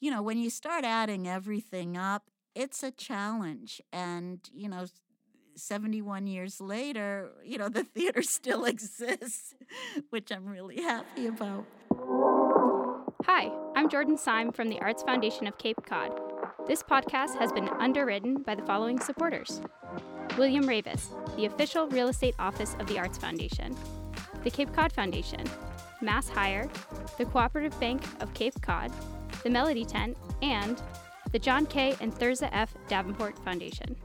you know, when you start adding everything up, it's a challenge. And, you know, 71 years later, you know, the theater still exists, which I'm really happy about. Hi, I'm Jordan Syme from the Arts Foundation of Cape Cod. This podcast has been underwritten by the following supporters William Raveis, the official real estate office of the Arts Foundation, the Cape Cod Foundation, Mass Hire, the Cooperative Bank of Cape Cod, the Melody Tent, and the John K. and Thurza F. Davenport Foundation.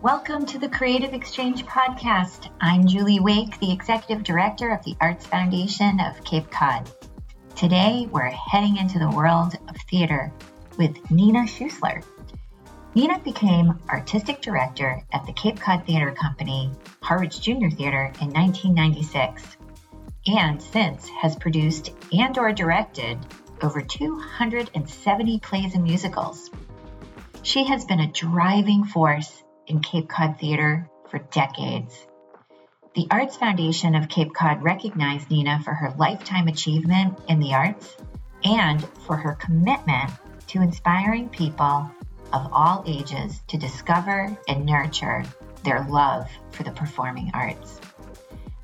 Welcome to the Creative Exchange Podcast. I'm Julie Wake, the Executive Director of the Arts Foundation of Cape Cod. Today, we're heading into the world of theater with Nina Schuessler. Nina became Artistic Director at the Cape Cod Theater Company, Harwich Junior Theater in 1996, and since has produced and or directed over 270 plays and musicals. She has been a driving force in Cape Cod theater for decades. The Arts Foundation of Cape Cod recognized Nina for her lifetime achievement in the arts and for her commitment to inspiring people of all ages to discover and nurture their love for the performing arts.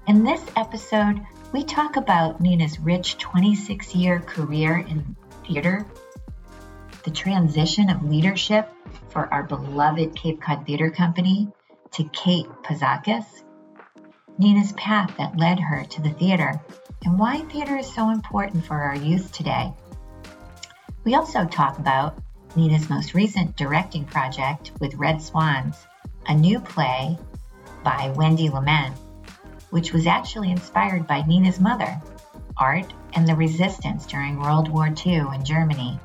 In this episode, we talk about Nina's rich 26 year career in theater, the transition of leadership for our beloved Cape Cod Theater Company to Kate Pazakis, Nina's path that led her to the theater, and why theater is so important for our youth today. We also talk about Nina's most recent directing project with Red Swans, a new play by Wendy Lement which was actually inspired by Nina's mother, art, and the resistance during World War II in Germany.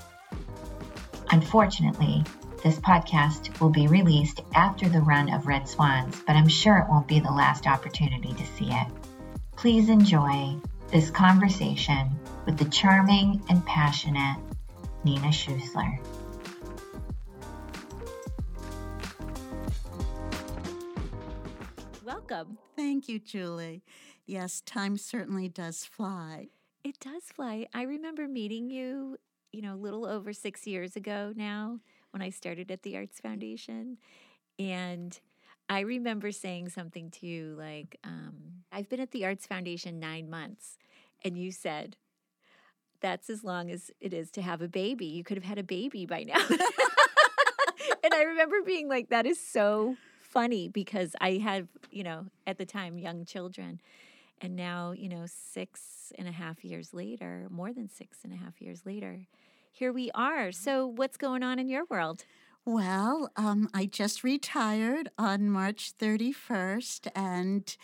Unfortunately, this podcast will be released after the run of Red Swans, but I'm sure it won't be the last opportunity to see it. Please enjoy this conversation with the charming and passionate Nina Schuessler. Welcome. Thank you, Julie. Yes, time certainly does fly. It does fly. I remember meeting you, you know, a little over six years ago now when I started at the Arts Foundation. And I remember saying something to you like, um, I've been at the Arts Foundation nine months. And you said, that's as long as it is to have a baby. You could have had a baby by now. and I remember being like, that is so funny because I have, you know, at the time, young children. And now, you know, six and a half years later, more than six and a half years later, here we are. So, what's going on in your world? Well, um, I just retired on March 31st, and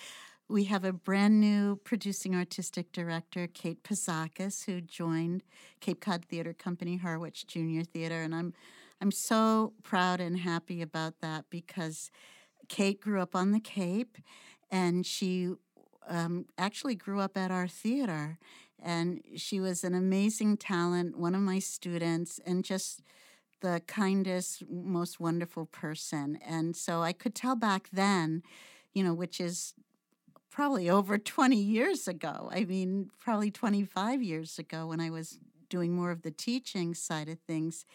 we have a brand new producing artistic director, Kate Pazakis, who joined Cape Cod Theater Company, Harwich Junior Theater, and I'm I'm so proud and happy about that because Kate grew up on the Cape, and she um, actually grew up at our theater. And she was an amazing talent, one of my students, and just the kindest, most wonderful person. And so I could tell back then, you know, which is probably over 20 years ago. I mean, probably 25 years ago when I was doing more of the teaching side of things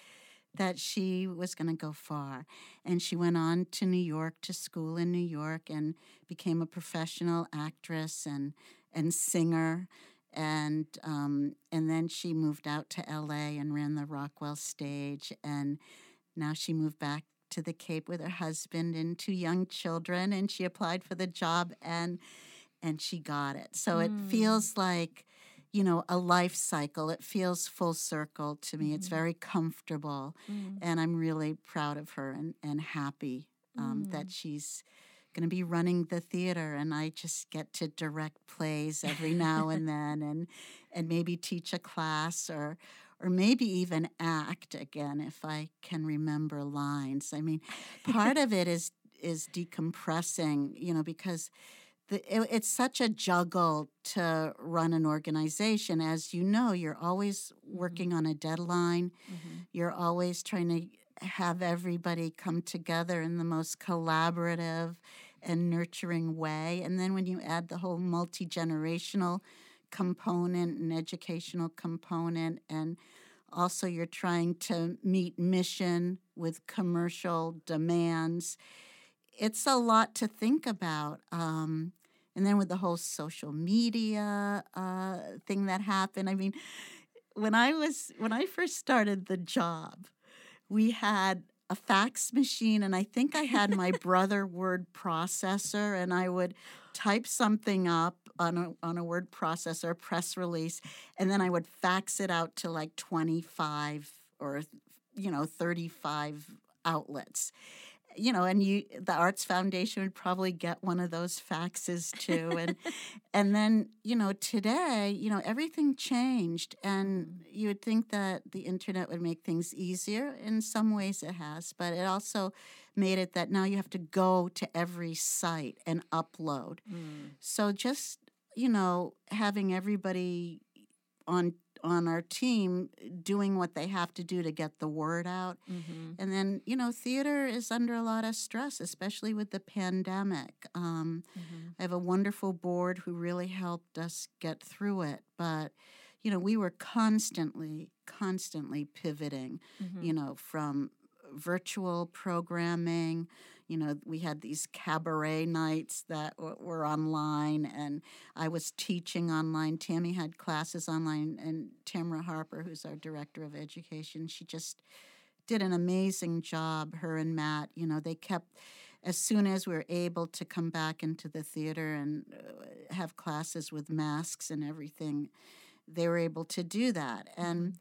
that she was going to go far. And she went on to New York to school in New York and became a professional actress and, and singer. And um, and then she moved out to LA and ran the Rockwell stage. And now she moved back to the Cape with her husband and two young children. And she applied for the job and and she got it. So mm. it feels like you know, a life cycle. It feels full circle to me. Mm-hmm. It's very comfortable. Mm. And I'm really proud of her and, and happy um, mm. that she's going to be running the theater and I just get to direct plays every now and then and and maybe teach a class or or maybe even act again if I can remember lines. I mean, part of it is is decompressing, you know, because it's such a juggle to run an organization. As you know, you're always mm-hmm. working on a deadline. Mm-hmm. You're always trying to have everybody come together in the most collaborative and nurturing way. And then when you add the whole multi generational component and educational component and Also, you're trying to meet mission with commercial demands. It's a lot to think about. Um, and then with the whole social media uh, thing that happened, I mean, when I was when I first started the job, we had a fax machine and I think I had my brother word processor and I would type something up on a on a word processor, press release, and then I would fax it out to like 25 or you know 35 outlets you know, and you the Arts Foundation would probably get one of those faxes too, and and then you know today, you know, everything changed, and you would think that the internet would make things easier. In some ways, it has, but it also made it that now you have to go to every site and upload. Mm. So just you know, having everybody on on our team doing what they have to do to get the word out. Mm-hmm. And then, you know, theater is under a lot of stress, especially with the pandemic. Um, mm-hmm. I have a wonderful board who really helped us get through it. But, you know, we were constantly, constantly pivoting, mm-hmm. you know, from virtual programming you know, we had these cabaret nights that w- were online, and I was teaching online. Tammy had classes online, and Tamara Harper, who's our director of education, she just did an amazing job. Her and Matt, you know, they kept as soon as we were able to come back into the theater and uh, have classes with masks and everything, they were able to do that. And mm-hmm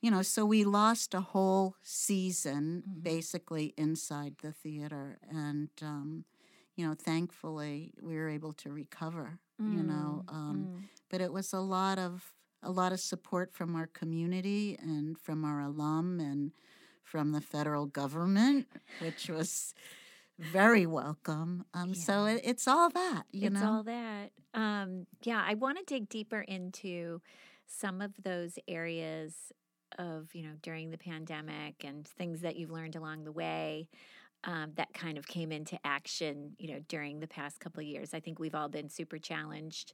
you know, so we lost a whole season mm-hmm. basically inside the theater. And, um, you know, thankfully we were able to recover, mm. you know. Mm, um, mm. But it was a lot of a lot of support from our community and from our alum and from the federal government, which was very welcome. Um, yeah. So it, it's all that, you it's know. all that. Um, yeah, I want to dig deeper into some of those areas of you know during the pandemic and things that you've learned along the way um, that kind of came into action you know during the past couple of years. I think we've all been super challenged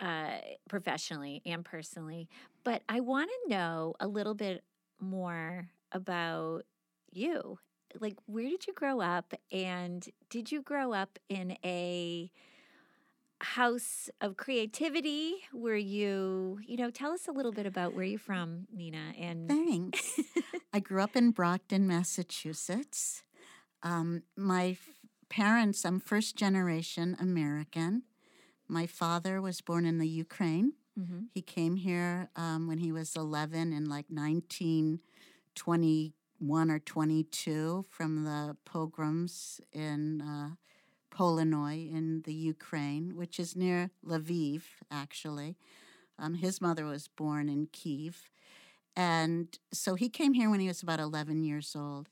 uh, professionally and personally. But i want to know a little bit more about you. Like where did you grow up? And did you grow up in a house of creativity where you you know tell us a little bit about where you're from nina and thanks. I grew up in brockton massachusetts. Um, my f- parents i'm first generation american. My father was born in the ukraine. Mm-hmm. he came here um, when he was 11 in like 1921 or 22 from the pogroms in uh, Polonnoy in the Ukraine, which is near Lviv, actually. Um, his mother was born in Kiev. And so he came here when he was about 11 years old.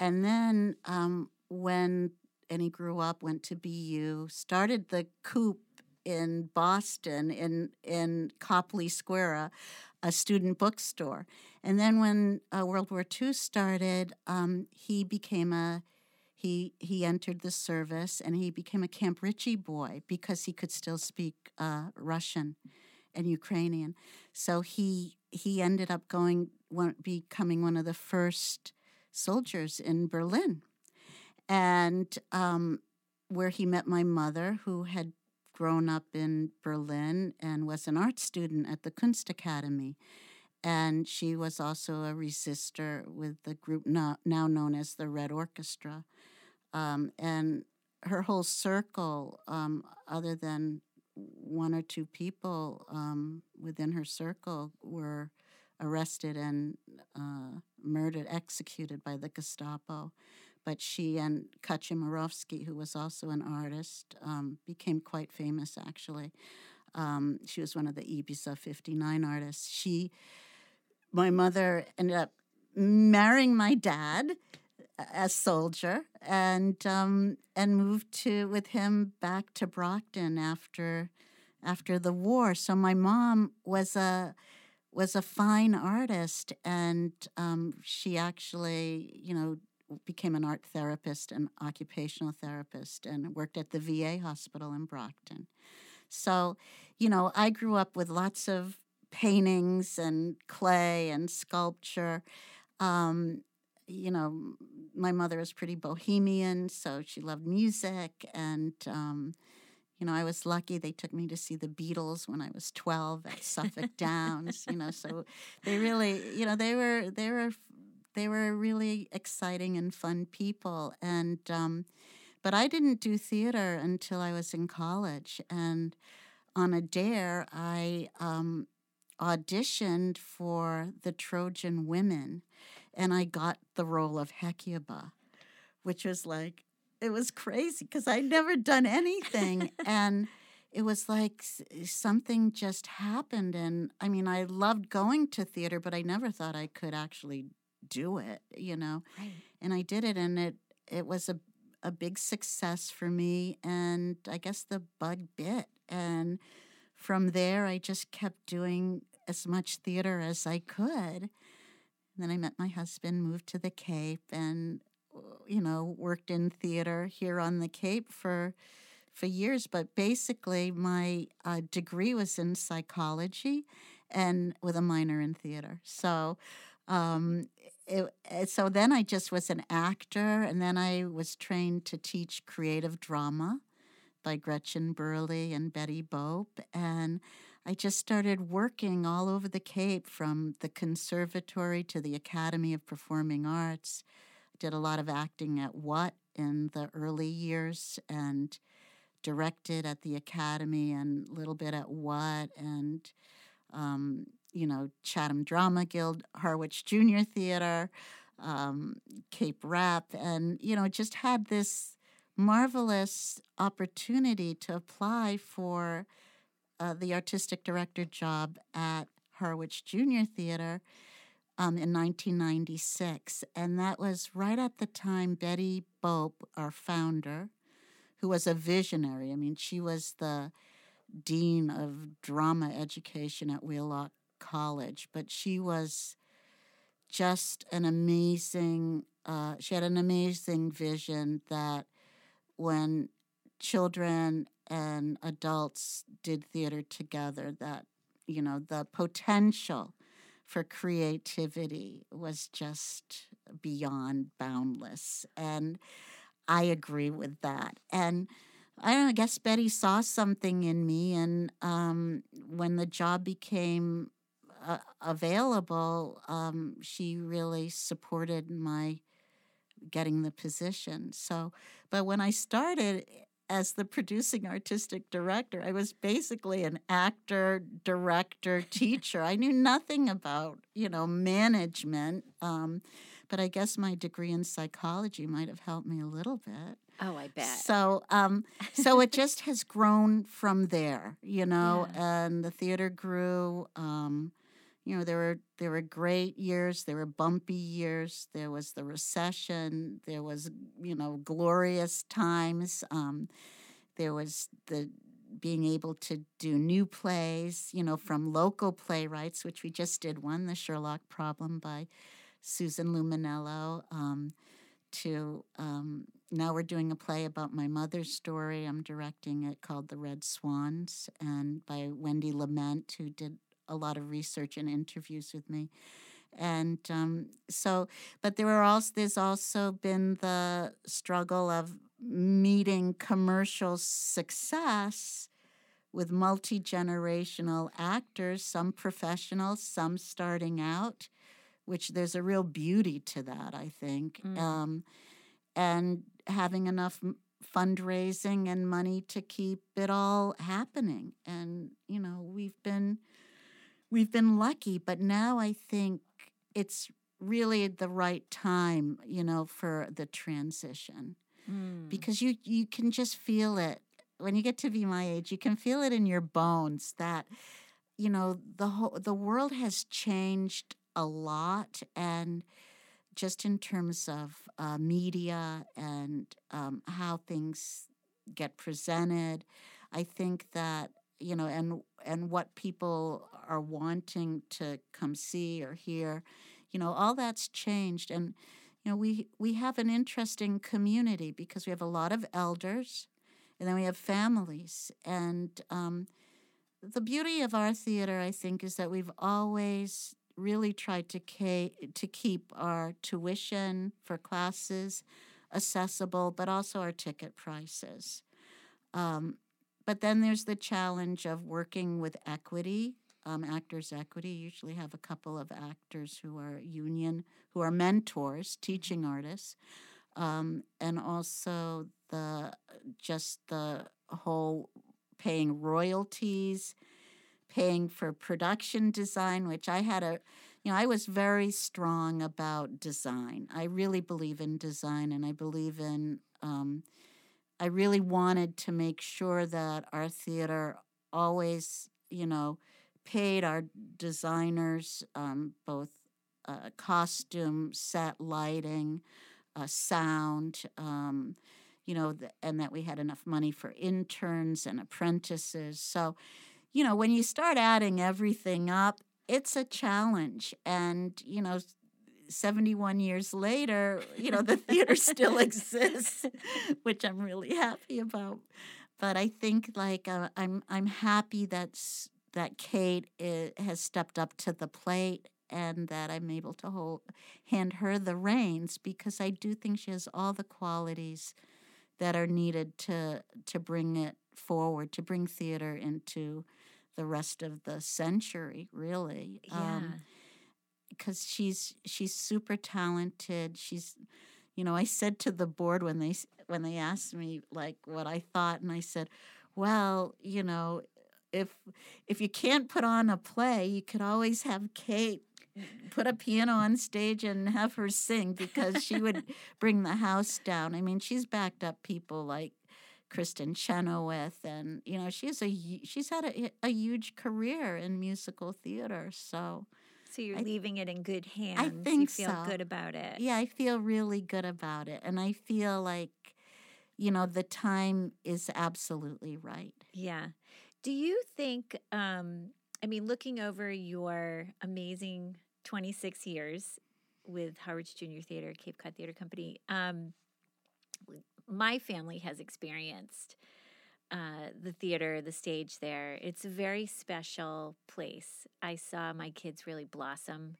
And then um, when, and he grew up, went to BU, started the coop in Boston in, in Copley Square, a student bookstore. And then when uh, World War II started, um, he became a he he entered the service and he became a Camp Ritchie boy because he could still speak uh, Russian and Ukrainian. So he he ended up going one, becoming one of the first soldiers in Berlin, and um, where he met my mother, who had grown up in Berlin and was an art student at the Kunstakademie. And she was also a resistor with the group now, now known as the Red Orchestra. Um, and her whole circle, um, other than one or two people um, within her circle, were arrested and uh, murdered, executed by the Gestapo. But she and Katja Meirowsky, who was also an artist, um, became quite famous actually. Um, she was one of the Ibiza 59 artists. She, my mother ended up marrying my dad as a soldier and um, and moved to with him back to Brockton after after the war. So my mom was a was a fine artist, and um, she actually, you know, became an art therapist and occupational therapist, and worked at the VA hospital in Brockton. So, you know, I grew up with lots of paintings and clay and sculpture. Um, you know, my mother was pretty bohemian, so she loved music. And, um, you know, I was lucky they took me to see the Beatles when I was 12 at Suffolk Downs, you know, so they really, you know, they were, they were, they were really exciting and fun people. And, um, but I didn't do theater until I was in college. And on a dare, I um, auditioned for the Trojan Women and I got the role of Hecuba, which was like, it was crazy because I'd never done anything. and it was like something just happened. And I mean, I loved going to theater, but I never thought I could actually do it, you know? Right. And I did it, and it, it was a, a big success for me. And I guess the bug bit. And from there, I just kept doing as much theater as I could. Then I met my husband, moved to the Cape, and uh, you know worked in theater here on the Cape for for years. But basically, my uh, degree was in psychology, and with a minor in theater. So. Um, it, so then I just was an actor, and then I was trained to teach creative drama by Gretchen Burley and Betty Bobp, and I just started working all over the Cape from the conservatory to the Academy of Performing Arts. I did a lot of acting at WHAT in the early years and directed at the Academy and a little bit at WHAT and, um, you know, Chatham Drama Guild, Harwich Junior Theater, um, Cape Rep, and, you know, just had this marvelous opportunity to apply for uh, the artistic director job at Harwich Junior Theater um, in 1996. And that was right at the time Betty Bobp, our founder, who was a visionary. I mean, she was the dean of drama education at Wheelock College, but she was just an amazing, uh, she had an amazing vision that when children and adults did theater together that you know the potential for creativity was just beyond boundless and i agree with that and i don't know, I guess betty saw something in me and um, when the job became uh, available um, she really supported my getting the position so but when i started as the producing artistic director. I was basically an actor, director, teacher. I knew nothing about, you know, management. Um, but I guess my degree in psychology might have helped me a little bit. Oh, I bet. So, um, so it just has grown from there, you know, yeah. and the theater grew. Um, you know there were there were great years there were bumpy years there was the recession there was you know glorious times um, there was the being able to do new plays you know from local playwrights which we just did one the sherlock problem by susan luminello um, to um, now we're doing a play about my mother's story. I'm directing it called the red swans and by wendy lement who did a lot of research and interviews with me. And um, so, but there are also there's also been the struggle of meeting commercial success with multi generational actors, some professionals, some starting out, which there's a real beauty to that, I think. Mm. Um, and having enough fundraising and money to keep it all happening. And, you know, we've been we've been lucky, but now I think it's really the right time, you know, for the transition. Mm. Because you you can just feel it. When you get to be my age, you can feel it in your bones that you know, the whole the world has changed a lot and just in terms of uh, media and um, how things get presented, I think that you know, and and what people are wanting to come see or hear, you know, all that's changed. And you know, we we have an interesting community because we have a lot of elders, and then we have families, and um, the beauty of our theater, I think, is that we've always really tried to ca- to keep our tuition for classes accessible, but also our ticket prices. Um, but then there's the challenge of working with equity. Um, actors equity usually have a couple of actors who are union, who are mentors, teaching artists, um, and also the just the whole paying royalties, paying for production design, which I had a, you know, I was very strong about design. I really believe in design, and I believe in. Um, I really wanted to make sure that our theater always, you know, paid our designers um, both uh, costume, set, lighting, uh, sound, um, you know, th- and that we had enough money for interns and apprentices. So, you know, when you start adding everything up, it's a challenge. And, you know, 71 years later, you know, the theater still exists, which I'm really happy about. But I think like uh, I'm I'm happy that that Kate is, has stepped up to the plate and that I'm able to hold hand her the reins because I do think she has all the qualities that are needed to to bring it forward, to bring theater into the rest of the century, really. Yeah. Um, because she's she's super talented. She's, you know, I said to the board when they when they asked me like what I thought, and I said, well, you know, if if you can't put on a play, you could always have Kate put a piano on stage and have her sing because she would bring the house down. I mean, she's backed up people like Kristin Chenoweth, and you know, she's a she's had a, a huge career in musical theater. So, so you're I, leaving it in good hands. I think you feel so. good about it. Yeah, I feel really good about it, and I feel like, you know, the time is absolutely right. Yeah. Do you think? Um, I mean, looking over your amazing 26 years with Harwich Junior Theater, Cape Cod Theater Company. Um, my family has experienced uh, the theater, the stage there. It's a very special place. I saw my kids really blossom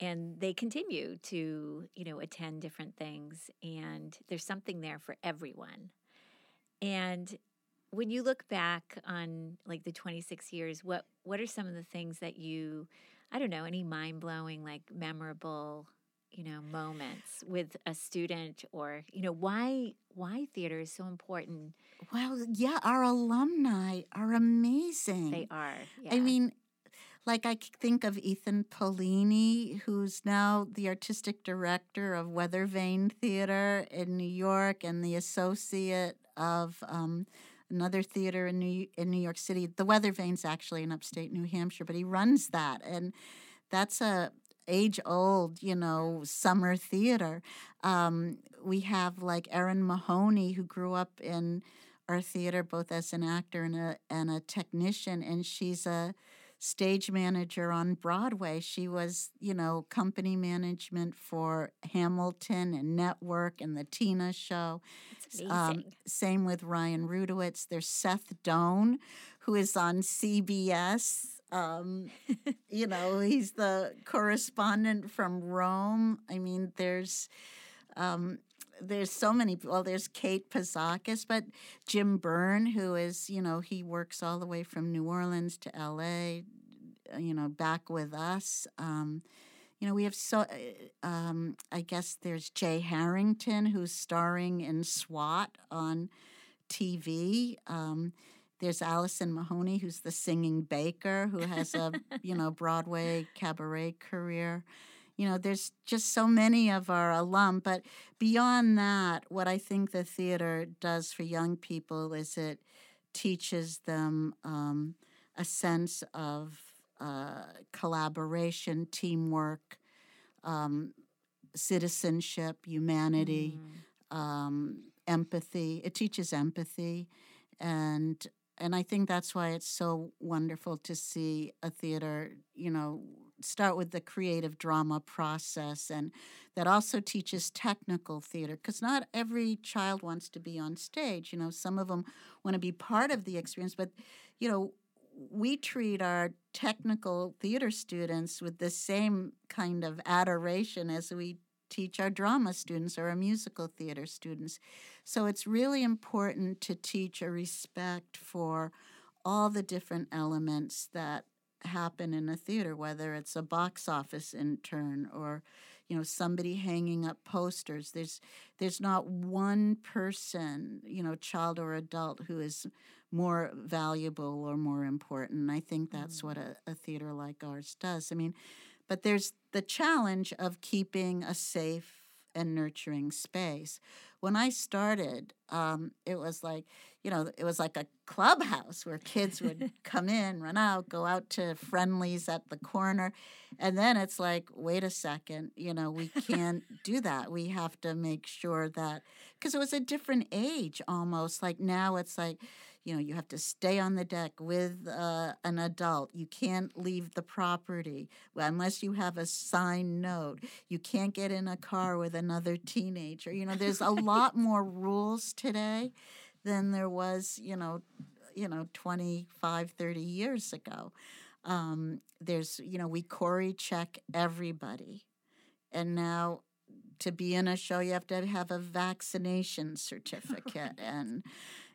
and they continue to, you know, attend different things and there's something there for everyone. And when you look back on like the 26 years, what what are some of the things that you I don't know, any mind-blowing like memorable you know moments with a student or you know why why theater is so important. Well yeah our alumni are amazing. They are yeah. i mean like i think of ethan paulini who's now the artistic director of weather vane theater in new york and the associate of um, another theater in new, in new york city. The weathervane's actually in upstate new hampshire but he runs that and that's a age old, you know, summer theater. Um, we have like Erin Mahoney, who grew up in our theater both as an actor and a, and a technician, and she's a stage manager on Broadway. She was, you know, company management for Hamilton and Network and the Tina Show. Um, same with Ryan Rudowitz. There's Seth Doane, who is on CBS um, you know, he's the correspondent from Rome. I mean, there's um, there's so many. Well, there's Kate Pazakis, but Jim Byrne, who is you know he works all the way from New Orleans to L.A. You know, back with us. Um, you know, we have so. Uh, um, I guess there's Jay Harrington, who's starring in SWAT on TV. Um, there's Allison Mahoney, who's the singing baker, who has a you know Broadway cabaret career. You know, there's just so many of our alum. But beyond that, what I think the theater does for young people is it teaches them um, a sense of uh, collaboration, teamwork, um, citizenship, humanity, mm. um, empathy. It teaches empathy and and I think that's why it's so wonderful to see a theater, you know, start with the creative drama process and that also teaches technical theater because not every child wants to be on stage. You know, some of them want to be part of the experience, but, you know, we treat our technical theater students with the same kind of adoration as we teach our drama students or our musical theater students. So it's really important to teach a respect for all the different elements that happen in a theater, whether it's a box office intern or you know somebody hanging up posters there's there's not one person you know child or adult who is more valuable or more important i think that's mm. what a, a theater like ours does i mean but there's the challenge of keeping a safe and nurturing space when I started, um, it was like, you know, it was like a clubhouse where kids would come in, run out, go out to Friendly's at the corner. And then it's like, wait a second, you know, we can't do that. We have to make sure that, because it was a different age almost. Like now it's like, you know you have to stay on the deck with uh, an adult. You can't leave the property unless you have a signed note. You can't get in a car with another teenager. You know there's a lot more rules today than there was you know you know 25 30 years ago. Um, there's you know we CORI check everybody. And now to be in a show you have to have a vaccination certificate. And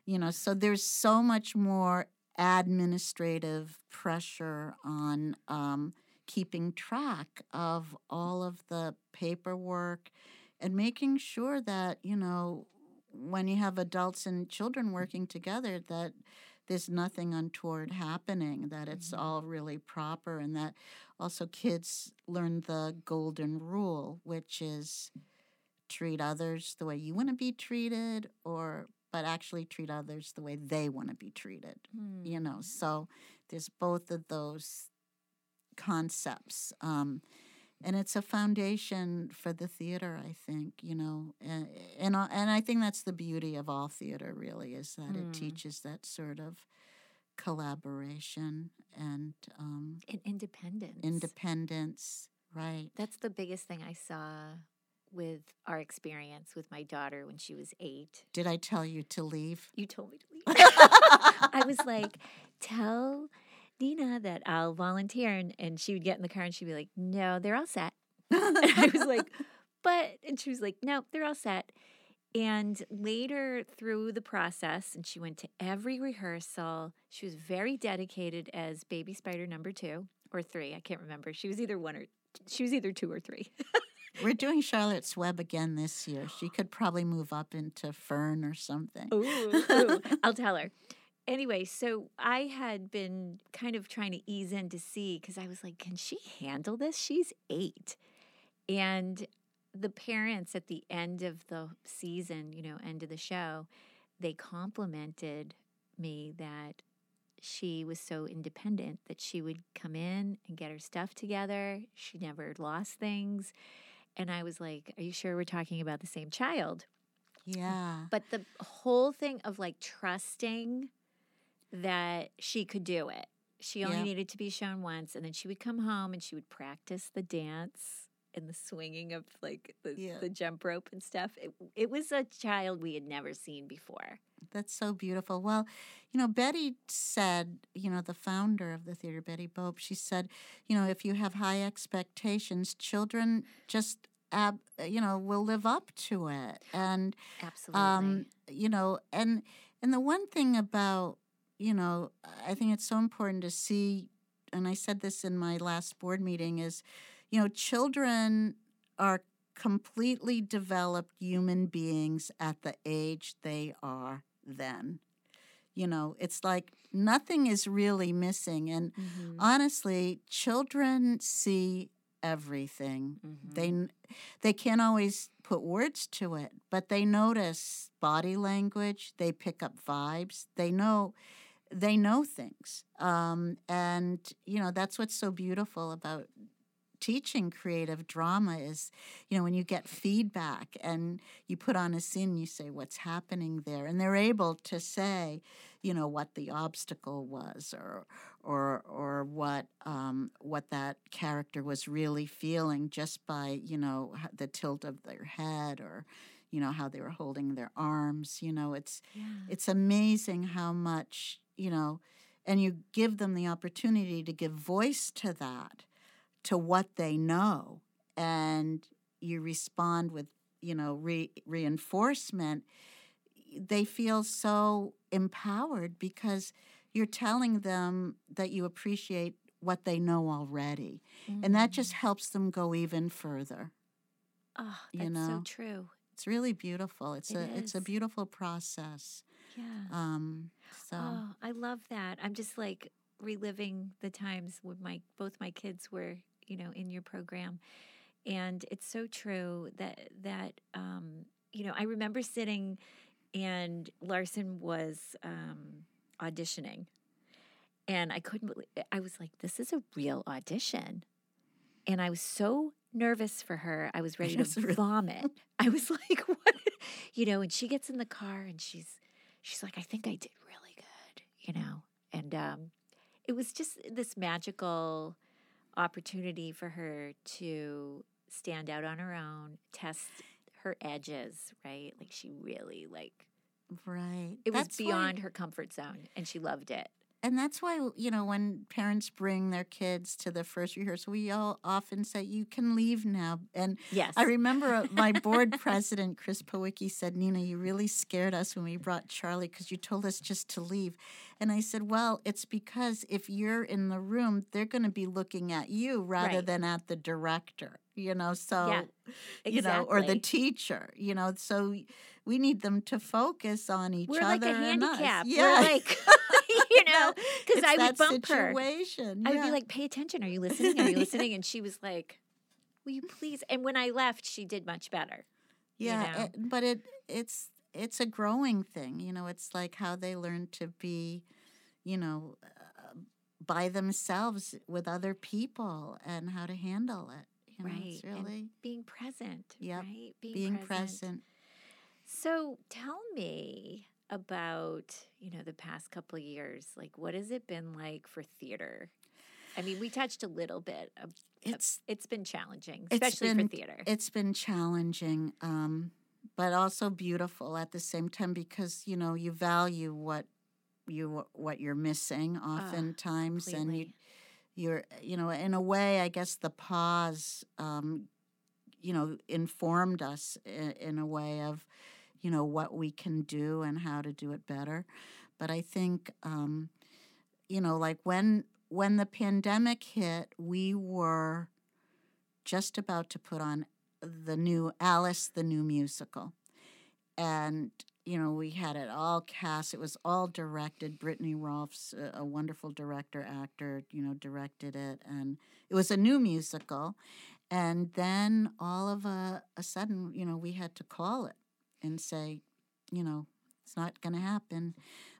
you know so there's so much more administrative pressure on um, keeping track of all of the paperwork and making sure that you know when you have adults and children working together that there's nothing untoward happening that it's mm-hmm. all really proper and that also kids learn the golden rule which is treat others the way you want to be treated or but actually treat others the way they want to be treated. Mm. You know, so there's both of those concepts. Um, and it's a foundation for the theater, I think, you know, and, and, and I think that's the beauty of all theater, really, is that mm. it hmm. teaches that sort of collaboration and um, independence. Independence, right. That's the biggest thing I saw with our experience with my daughter when she was eight. Did I tell you to leave? You told me to leave. I was like, tell Nina that I'll volunteer. And, and she would get in the car and she'd be like, no, they're all set. and I was like, but, and she was like, no, they're all set. And later through the process, and she went to every rehearsal, she was very dedicated as baby spider number two or three. I can't remember. She was either one or she was either two or three. We're doing Charlotte's Web again this year. She could probably move up into Fern or something. Ooh, ooh. I'll tell her. Anyway, so I had been kind of trying to ease in to see because I was like, can she handle this? She's eight. And the parents at the end of the season, you know, end of the show, they complimented me that she was so independent that she would come in and get her stuff together. She never lost things. And I was like, Are you sure we're talking about the same child? Yeah. But the whole thing of like trusting that she could do it. She only yep. needed to be shown once, and then she would come home and she would practice the dance and the swinging of like the, yeah. the jump rope and stuff. It, it was a child we had never seen before. That's so beautiful. Well, you know, Betty said, you know, the founder of the theater, Betty Bobp, she said, you know, if you have high expectations, children just ab, you know will live up to it and absolutely um, you know and and the one thing about you know i think it's so important to see and i said this in my last board meeting is you know children are completely developed human beings at the age they are then. You know, it's like nothing is really missing. And mm-hmm. honestly, children see everything. Mm-hmm. They they can't always put words to it, but they notice body language. They pick up vibes. They know they know things, um, and you know that's what's so beautiful about teaching creative drama is, you know, when you get feedback and you put on a scene, you say what's happening there, and they're able to say, you know, what the obstacle was, or or or what um, what that character was really feeling just by you know the tilt of their head or you know how they were holding their arms. You know, it's yeah. it's amazing how much you know and you give them the opportunity to give voice to that, to what they know, and you respond with, you know, re- reinforcement, they feel so empowered because you're telling them that you appreciate what they know already. And that just Mm. helps them go even further. Oh, you that's so true. It's really beautiful. It's It a it's a beautiful process. Yeah. Um so Oh, I love that. I'm just like reliving the times when my both my kids were, you know, in your program. And it's so true that that um, you know, I remember sitting and Larson was um auditioning. And I couldn't believe I was like, this is a real audition. And I was so nervous for her. I was ready to vomit. I was like, what? You know, and she gets in the car and she's she's like, I think I did really good, you know. And um, it was just this magical opportunity for her to stand out on her own, test her edges, right? Like she really like right. it was That's why- beyond her comfort zone and she loved it. And that's why you know when parents bring their kids to the first rehearsal, we all often say you can leave now. And Yes. I remember my board president, Chris Powicki, said, Nina, you really scared us when we brought Charlie because you told us just to leave. And I said, Well, it's because if you're in the room, they're going to be looking at you rather Right. than at the director, you know? So, Yeah, you know, or the teacher, you know? So we need them to focus on each We're other. like a and us. handicap. Yeah. Like, you know, because I would bump her. situation. I would be like, pay attention. Are you listening? Are you Yeah. listening? And she was like, will you please? And when I left, she did much better. you Yeah, know? it- but it it's it's a growing thing. You know, it's like how they learn to be, you know, uh, by themselves with other people and how to handle it. You know, right. it's and really being present. Yep, Right. being present. So tell me about, you know, the past couple of years. Like, what has it been like for theater? I mean, we touched a little bit. Of, It's it's been challenging, especially been- for theater. it's been challenging, um, but also beautiful at the same time because you know you value what you what you're missing oftentimes, and you you're you know in a way i guess the pause um, you know informed us in, in a way of you know what we can do and how to do it better. But i think um, you know like when when the pandemic hit we were just about to put on the new alice the new musical. And you know we had it all cast. It was all directed. Brittany rolfs a, wonderful director actor you know directed it. And it was a new musical. And then all of a, a sudden you know we had to call it and say you know it's not going to happen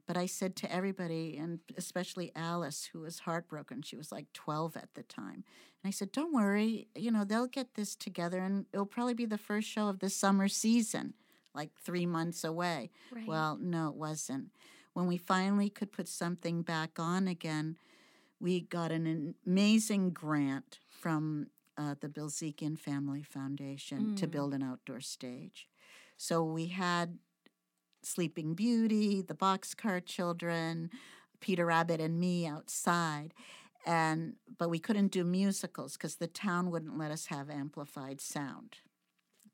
but i said to everybody and especially alice who was heartbroken she was like 12 at the time and i said don't worry you know they'll get this together and it'll probably be the first show of the summer season like three months away right. well, no, it wasn't. When we finally could put something back on again, we got an amazing grant from uh, the Bilezikian Family Foundation to Mm. build an outdoor stage. So we had Sleeping Beauty, the Boxcar Children, Peter Rabbit, and me outside. And but we couldn't do musicals because the town wouldn't let us have amplified sound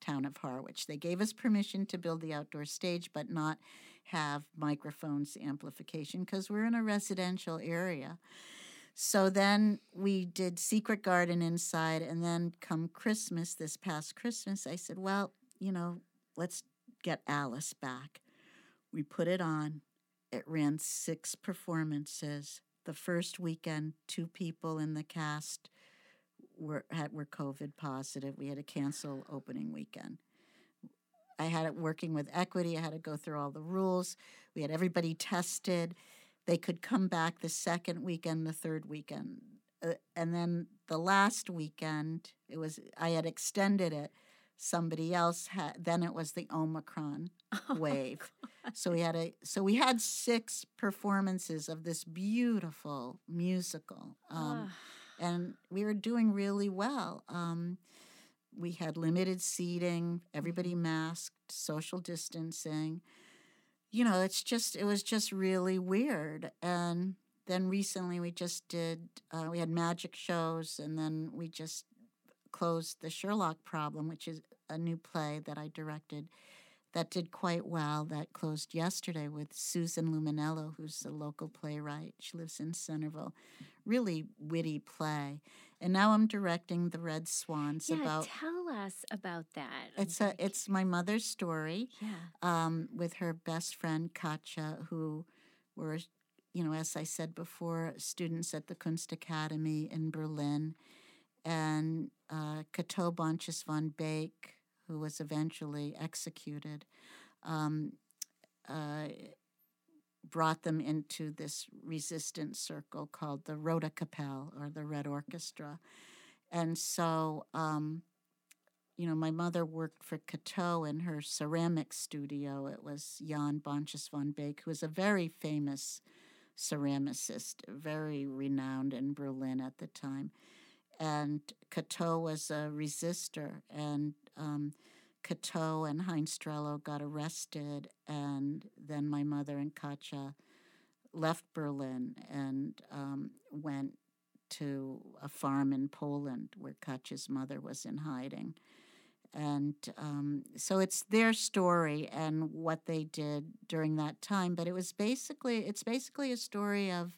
town of Harwich. They gave us permission to build the outdoor stage, but not have microphones amplification because we're in a residential area. So then we did Secret Garden inside, and then come Christmas, this past Christmas, I said, well, you know, let's get Alice back. We put it on. It ran six performances. The first weekend, two people in the cast were had were COVID positive. We had to cancel opening weekend. I had it working with equity. I had to go through all the rules. We had everybody tested. They could come back the second weekend, the third weekend, uh, and then the last weekend. It was I had extended it. Somebody else had. Then it was the Omicron wave. So we had a so we had six performances of this beautiful musical. Um, Ah, and we were doing really well. Um, we had limited seating, everybody masked, social distancing. You know, it's just it was just really weird. And then recently we just did, uh, we had magic shows, and then we just closed The Sherlock Problem, which is a new play that I directed that did quite well. That closed yesterday with Susan Luminello, who's a local playwright. She lives in Centerville. Really witty play. And now I'm directing The Red Swans Yeah, about tell us about that. It's a it's my mother's story yeah. um, with her best friend Katja, who were, you know, as I said before, students at the Kunstakademie in Berlin, and uh, Bontjes van Beek, who was eventually executed, um, uh, brought them into this resistance circle called the Rote Kapelle or the Red Orchestra. And so, um, you know, my mother worked for Cato in her ceramic studio. It was Jan Bontjes van Beek, who was a very famous ceramicist, very renowned in Berlin at the time. And Cato was a resistor, and um, Cato and Heinz Strelow got arrested, and then my mother and Katja left Berlin and um, went to a farm in Poland where Katja's mother was in hiding. And um, so it's their story and what they did during that time. But it was basically, it's basically a story of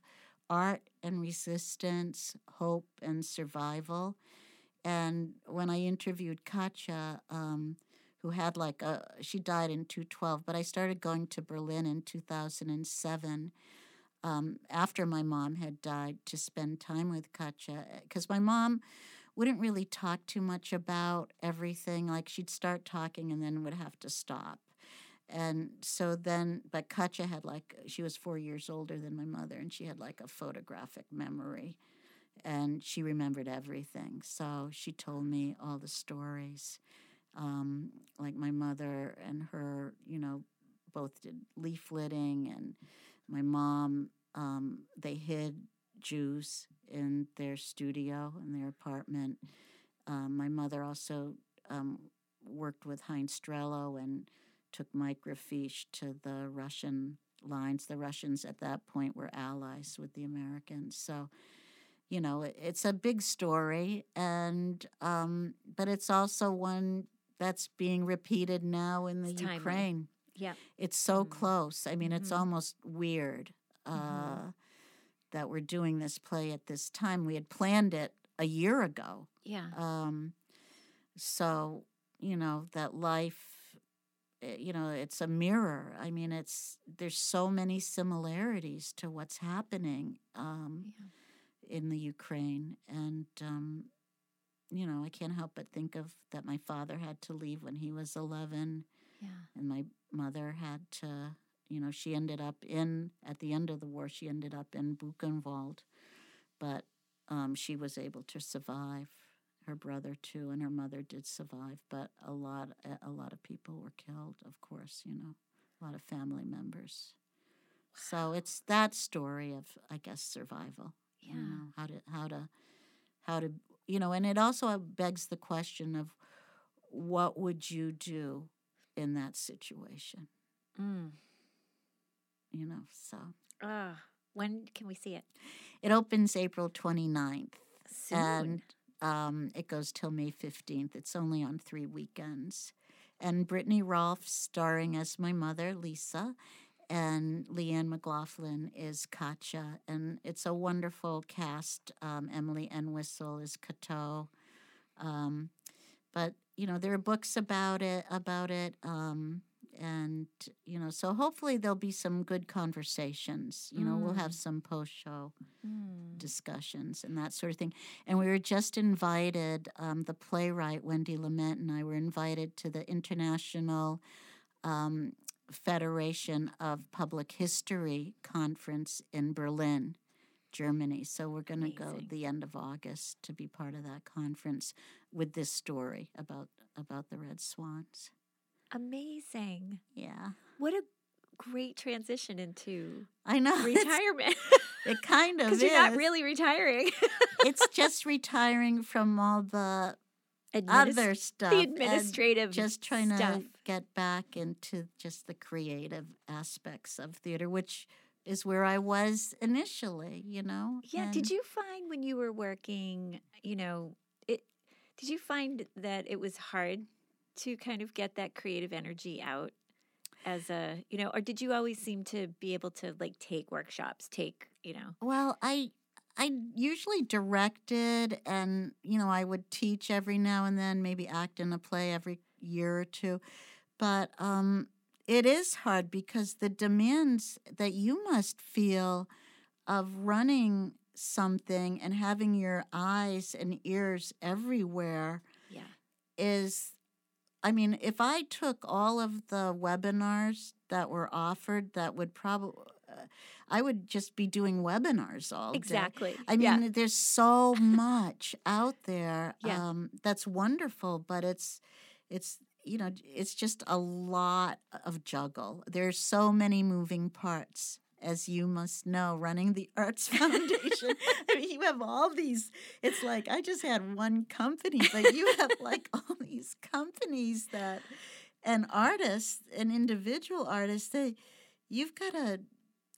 art and resistance, hope and survival. And when I interviewed Katja, um, who had like a, she died in 2012, but I started going to Berlin in 2007 um, after my mom had died to spend time with Katja. Because my mom wouldn't really talk too much about everything. Like she'd start talking and then would have to stop. And so then, but Katja had like, she was four years older than my mother, and she had like a photographic memory. And she remembered everything. So she told me all the stories. Um, like my mother and her, you know, both did leafleting, and my mom, um, they hid Jews in their studio, in their apartment. Um, my mother also um, worked with Heinz Strelow and took microfiche to the Russian lines. The Russians at that point were allies with the Americans. So, you know, it's a big story, and um, but it's also one that's being repeated now in the It's. Ukraine. Yeah, It's so Mm. close. I mean, it's Mhm. almost weird uh, Mhm. that we're doing this play at this time. We had planned it a year ago. Yeah. Um, so, you know, that life, eh, you know, it's a mirror. I mean, it's, there's so many similarities to what's happening um, yeah. In the Ukraine. And, um, you know, I can't help but think of that my father had to leave when he was 11 Yeah. and my mother had to you know she ended up in at the end of the war she ended up in buchenwald. But um, she was able to survive. Her brother too and her mother did survive but a lot a lot of people were killed of course you know a lot of family members. So it's that story of i guess survival Yeah. you know how to how to how to you know and it also begs the question of what would you do in that situation Mm. you know so Ah, when can we see it? it opens april 29th Soon. and um, it goes till may 15th it's only on three weekends and brittany rolfe starring as my mother lisa and leanne mclaughlin is katja and it's a wonderful cast. Um, emily Entwistle is cato um, but you know there are books about it about it um, and you know so hopefully there'll be some good conversations. You know we'll have some post show Mm. discussions and that sort of thing. And we were just invited um, the playwright wendy lement and i were invited to the international um, federation of public history conference in berlin germany so we're going to go the end of august to be part of that conference with this story about about the red swans Amazing. yeah What a great transition into i know retirement. it kind of Because is you're not really retiring. it's just retiring from all the Adminis- other stuff the and administrative just trying stuff. to get back into just the creative aspects of theater which is where I was initially, you know. Yeah. Did you find when you were working, you know, it did you find that it was hard to kind of get that creative energy out as a, you know, or did you always seem to be able to like take workshops, take, you know? Well, I I usually directed and you know, I would teach every now and then, maybe act in a play every year or two. But um it is hard because the demands that you must feel of running something and having your eyes and ears everywhere Yeah. is I mean, if I took all of the webinars that were offered, that would probably, I would just be doing webinars all day. Exactly. I mean, yeah. there's so much out there Yeah. um, that's wonderful, but it's, it's, you know, it's just a lot of juggle. There's so many moving parts, as you must know, running the Arts Foundation. I mean, you have all these. It's like I just had one company, but you have like all these companies that, and artists and individual artists. They, you've got to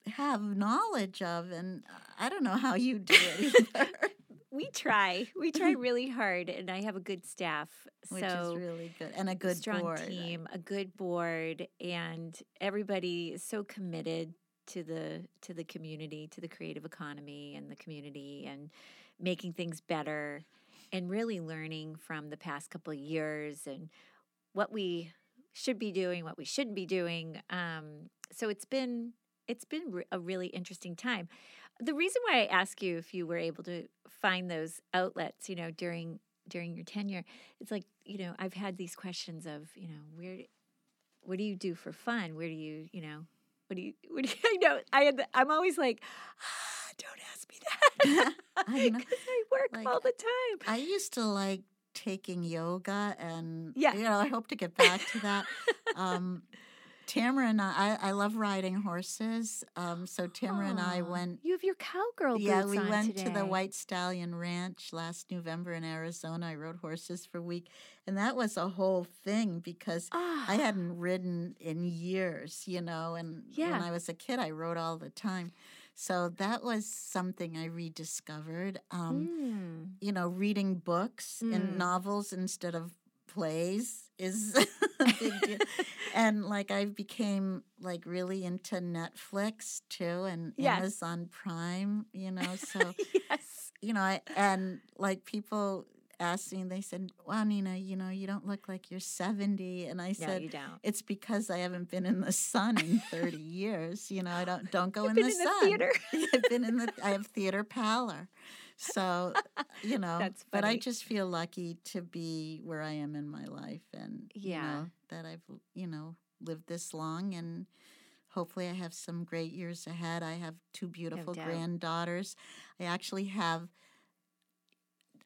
have knowledge of, and I don't know how you do it either. we try. We try really hard and I have a good staff. Which so is really good and a good strong board. team, a good board, and everybody is so committed to the to the community, to the creative economy and the community, and making things better, and really learning from the past couple of years and what we should be doing, what we shouldn't be doing. Um, so it's been it's been re- a really interesting time. The reason why I ask you if you were able to find those outlets, you know, during during your tenure, it's like you know I've had these questions of you know where, what do you do for fun? Where do you you know what do you what do you I know I had the- I'm always like ah, don't ask me that I know. because I work Like, all the time. I used to like taking yoga, and Yeah. you know, I hope to get back to that. um, Tamara and I, I, I love riding horses. Um, so Tamara and I went. You have your cowgirl Yeah, we went to the White Stallion Ranch last November in Arizona. I rode horses for a week, and that was a whole thing because Ah, I hadn't ridden in years, you know, and Yeah. when I was a kid, I rode all the time. So that was something I rediscovered. Um, mm. you know, reading books Mm. and novels instead of plays is a big deal. and like I became like really into Netflix too and Yes. Amazon Prime, you know, so yes. you know, I, and like people asked me, they said, Well, Nina, you know, you don't look like you're 70. And I No, said, you don't. It's because I haven't been in the sun in 30 years. You know, I don't don't go You've in been the in the sun. theater. I've been in the I have theater pallor. So, you know, That's but I just feel lucky to be where I am in my life and you Yeah. know, that I've, you know, lived this long and hopefully I have some great years ahead. I have two beautiful doubt. granddaughters. I actually have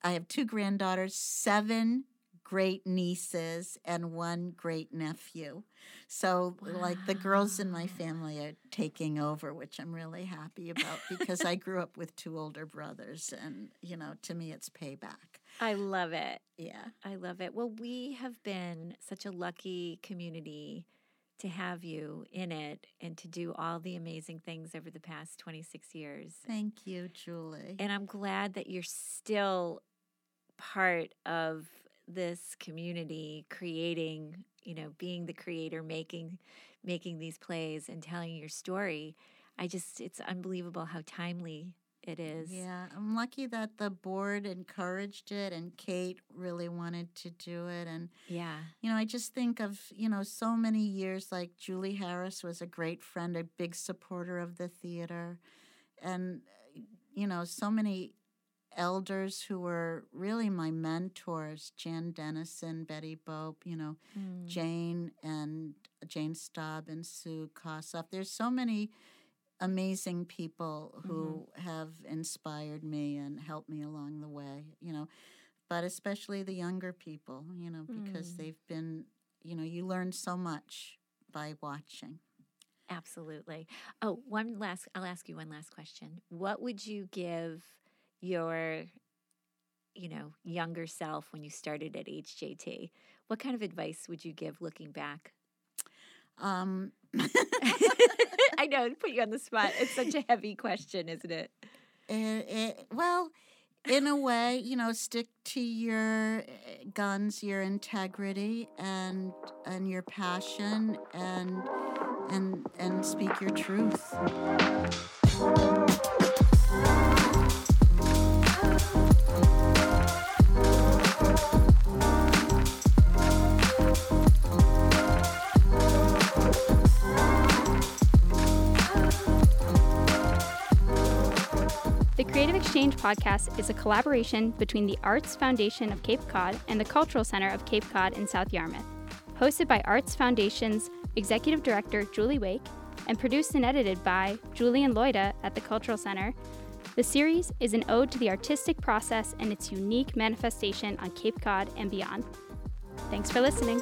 I have two granddaughters, seven great nieces and one great nephew. So like the girls in my family are taking over, which I'm really happy about because I grew up with two older brothers and you know, to me it's payback. I love it. Yeah. I love it. Well, we have been such a lucky community to have you in it and to do all the amazing things over the past 26 years. Thank you, Julie. And I'm glad that you're still part of this community creating, you know, being the creator, making making these plays and telling your story. I just it's unbelievable how timely it is. Yeah, I'm lucky that the board encouraged it and Kate really wanted to do it and Yeah. you know, I just think of, you know, so many years like Julie Harris was a great friend, a big supporter of the theater. And, you know, so many elders who were really my mentors Jan Dennison, Betty Bobp, you know, Mm. Jane and Jane Staub and Sue Kossoff. There's so many amazing people who have inspired me and helped me along the way, you know, but especially the younger people, you know, because Mm. they've been, you know, you learn so much by watching. Absolutely. Oh, one last I'll ask you one last question. What would you give your you know, younger self when you started at HJT? What kind of advice would you give looking back? Um, I know, put you on the spot. It's such a heavy question, isn't it? it, it, well, in a way, you know, stick to your eh, guns, your integrity, and and your passion, and and and speak your truth. Podcast is a collaboration between the Arts Foundation of Cape Cod and the Cultural Center of Cape Cod in South Yarmouth. Hosted by Arts Foundation's Executive Director Julie Wake and produced and edited by Julian Loida at the Cultural Center, the series is an ode to the artistic process and its unique manifestation on Cape Cod and beyond. Thanks for listening.